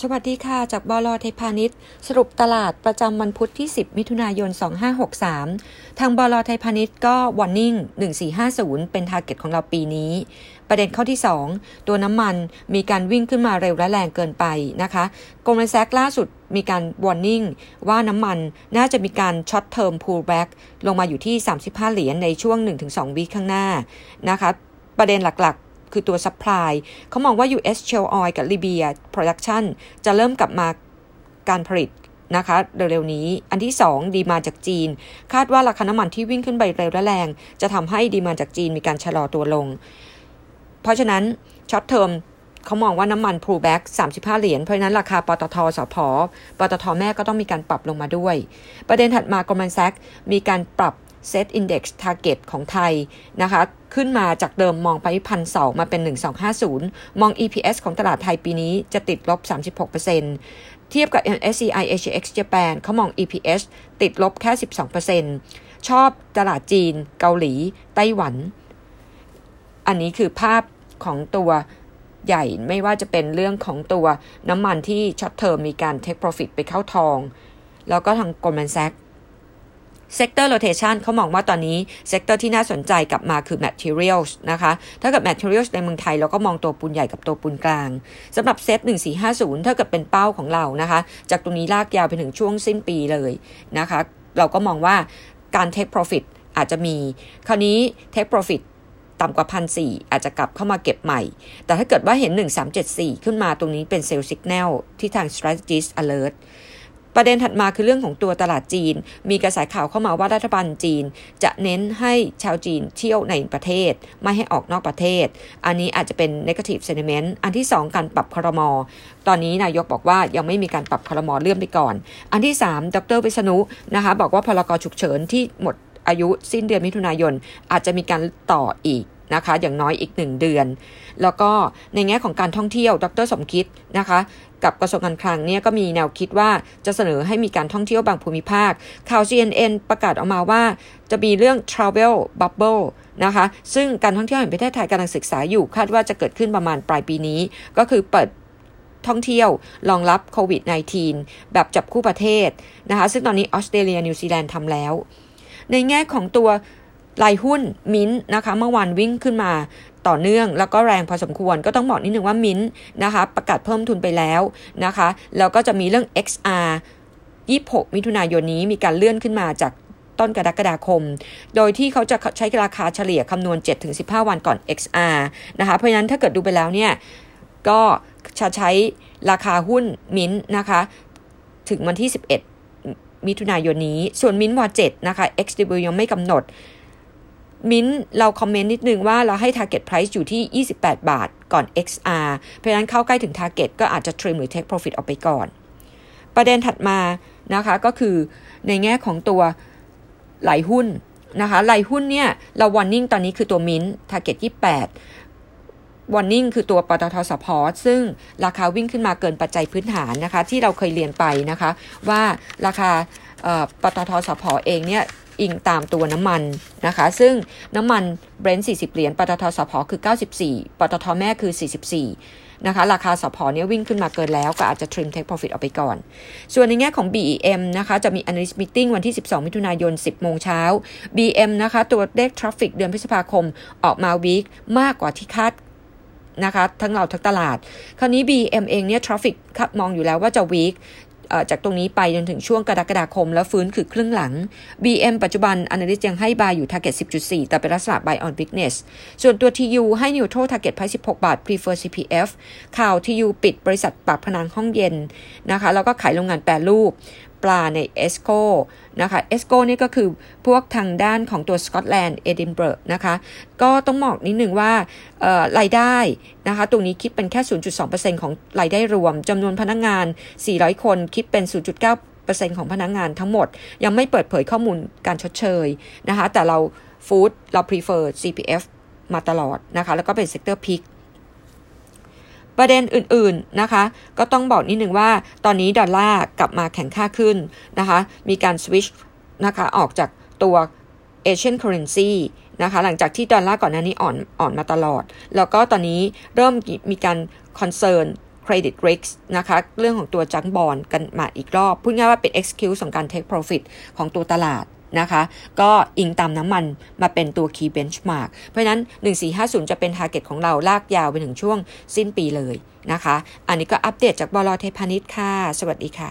สวัสดีค่ะ จากบลไทยพาณิชย์ สรุปตลาดประจำวันพุธที่ 10 มิถุนายน 2563 ทางบลไทยพาณิชย์ก็ warning 1450 เป็น target ของเราปีนี้ ประเด็นข้อที่ 2 ตัวน้ำมันมีการวิ่งขึ้นมาเร็วและแรงเกินไปนะคะ Goldman Sachs ล่าสุดมีการ warning ว่าน้ำมันน่าจะมีการ short term pullback ลงมาอยู่ที่ 35 เหรียญในช่วง 1-2 week ข้างหน้านะคะประเด็นหลัก คือตัว supply เขามองว่า US shale oil กับ Libya production จะเริ่มกลับมาการผลิตนะคะเร็วๆนี้ อันที่ 2 demand จากจีน คาดว่าราคาน้ำมันที่วิ่งขึ้นไปเร็วและแรง จะทำให้ demand จากจีนมีการชะลอตัวลง เพราะฉะนั้น short term เขามองว่าน้ำมัน pullback 35 เหรียญ เพราะฉะนั้นราคาปตทสพปตทแม่ก็ต้องมีการปรับลงมาด้วย ประเด็นถัดมา Goldman Sachs มีการปรับ Set Index Target ของไทยนะคะ ขึ้นมาจากเดิมมองไปพันสองมาเป็น 1250 มอง EPS ของตลาดไทยปีนี้จะติดลบ 36%เทียบกับ MSCI AHX Japan เขามอง EPS ติดลบแค่ 12%ชอบตลาดจีน เกาหลี ไต้หวัน อันนี้คือภาพของตัวใหญ่ไม่ว่าจะเป็นเรื่องของตัวน้ำมันที่ช็อตเทอมมีการ take profit ไปเข้าทอง แล้วก็ทาง Goldman Sachs sector rotation เขามองว่าตอนนี้ sector ที่น่าสนใจกลับมาคือ materials นะคะ ถ้าเกิด materials ในเมืองไทยเราก็มองตัวปูนใหญ่กับตัวปูนกลางสำหรับเซต1450 ถ้าเกิดเป็นเป้าของเรานะคะ จากตรงนี้ลากยาวไปถึงช่วงสิ้นปีเลยนะคะ เราก็มองว่าการ take profit อาจจะมี คราวนี้ take profit ต่ำกว่าพันสี่อาจจะกลับเข้ามาเก็บใหม่ แต่ถ้าเกิดว่าเห็น 1374 ขึ้นมาตรงนี้เป็น sell สัญญาณที่ทาง strategist alert ประเด็นถัดมาคือเรื่องของตัวตลาดจีน มีกระแสข่าวเข้ามาว่ารัฐบาลจีน จะเน้นให้ชาวจีนเที่ยวในประเทศ ไม่ให้ออกนอกประเทศ อันนี้อาจจะเป็น negative sentiment อันที่ 2 การปรับครม ตอนนี้นายกบอกว่ายังไม่มีการปรับครมเลื่อนไปก่อน อันที่ 3 ดรวิษณุนะคะบอกว่าพลกรฉุกเฉินที่หมดอายุสิ้นเดือนมิถุนายนอาจจะมีการต่ออีก นะคะ อย่างน้อยอีก 1 เดือน แล้วก็ในแง่ของการท่องเที่ยว ดรสมคิดนะคะ กับกระทรวงการคลังเนี่ยก็มีแนวคิดว่าจะเสนอให้มีการท่องเที่ยวบางภูมิภาค ข่าว CNN ประกาศออกมาว่าจะมีเรื่อง travel bubble นะคะ ซึ่งการท่องเที่ยวแห่งประเทศไทยกำลังศึกษาอยู่ คาดว่าจะเกิดขึ้นประมาณปลายปีนี้ ก็คือเปิดท่องเที่ยวรองรับโควิด -19 แบบจับคู่ประเทศนะคะ ซึ่งตอนนี้ออสเตรเลียนิวซีแลนด์ทำแล้ว ในแง่ของตัว รายหุ้นมิ้นนะคะ เมื่อวานวิ่งขึ้นมาต่อเนื่องแล้วก็แรงพอสมควรก็ต้องบอกนิดนึงว่ามิ้นนะคะ ประกาศเพิ่มทุนไปแล้วนะคะ แล้วก็จะมีเรื่อง XR 26 มิถุนายนนี้มีการเลื่อนขึ้นมาจากต้นกรกฎาคม โดยที่เขาจะใช้ราคาเฉลี่ยคำนวณ 7-15 วันก่อน XR นะคะ เพราะฉะนั้นถ้าเกิดดูไปแล้วเนี่ย ก็จะใช้ราคาหุ้นมิ้นนะคะ ถึงวันที่ 11 มิถุนายนนี้ ส่วนมิ้นวอ7นะคะ XW ยังไม่กำหนด มิ้นเราคอมเมนต์นิดนึงว่าเราให้ target price อยู่ที่ 28 บาทก่อน XR เพราะฉะนั้นเข้าใกล้ถึง target ก็อาจจะ trim หรือ take profit ออกไปก่อน ประเด็นถัดมานะคะก็คือในแง่ของตัวไหลหุ้นนะคะไหลหุ้นเนี่ยเรา warning ตอนนี้คือตัวมิ้น target 28 warning คือตัวปตทสพอซึ่งราคาวิ่งขึ้นมาเกินปัจจัยพื้นฐานนะคะที่เราเคยเรียนไปนะคะว่าราคาปตทสพอเองเนี่ย อิงตามตัวน้ำมันนะคะ ซึ่งน้ำมันเบรนท์40 เหรียญ ปตทสพคือ 94 ปตทแม่คือ 44 นะคะ ราคาสพเนี้ยวิ่งขึ้นมาเกินแล้ว ก็อาจจะ trim take profit ออกไปก่อน ส่วนในแง่ของ BEM นะคะ จะมี analyst meeting วันที่ 12 มิถุนายน 10 โมงเช้า BM นะคะ ตัวเลข traffic เดือนพฤษภาคมออกมา week มากกว่าที่คาดนะคะทั้งเราทั้งตลาด คราวนี้ BM เองเนี่ย traffic มองอยู่แล้วว่าจะ weak จากตรงนี้ไปจนถึงช่วงกรกฎาคม แล้วฟื้นคือครึ่งหลัง BM ปัจจุบัน Analyst ยังให้บายอยู่ Target 10.4 แต่เป็นลักษณะ buy on weakness ส่วนตัว TU ให้ neutral target price 16 บาท prefer CPF ข่าว TU ปิดบริษัทปรับพนังห้องเย็นนะคะแล้วก็ขายโรงงานแปรรูป ปลาในเอสโกนะคะเอสโกนี่ก็คือพวกทางด้านของตัวสกอตแลนด์เอดินเบิร์กนะคะ ก็ต้องบอกนิดหนึ่งว่ารายได้นะคะ ตรงนี้คิดเป็นแค่ 0.2%ของรายได้รวมจำนวนพนักงาน 400 คนคิดเป็น 0.9%ของพนักงานทั้งหมด ยังไม่เปิดเผยข้อมูลการชดเชยนะคะ แต่เรา food เรา prefer CPF มาตลอดนะคะ แล้วก็เป็น sector pick ประเด็นอื่นๆนะคะ ก็ต้องบอกนิดหนึ่งว่า ตอนนี้ดอลลาร์กลับมาแข็งค่าขึ้นนะคะ มีการสวิชนะคะออกจากตัว Asian currency นะคะหลังจากที่ดอลลาร์ก่อนหน้านี้อ่อนอ่อนมาตลอด แล้วก็ตอนนี้เริ่มมีการ concern credit risk นะคะเรื่องของตัว junk bond กันมาอีกรอบ พูดง่ายว่าเป็น excuse ของการ take profit ของตัวตลาด นะคะ ก็อิงตามน้ำมันมาเป็นตัว key benchmark เพราะนั้น 1450 จะเป็น target ของเราลากยาวไปถึงช่วงสิ้นปีเลยนะคะ อันนี้ก็อัปเดตจากบลเทพานิชค่ะ สวัสดีค่ะ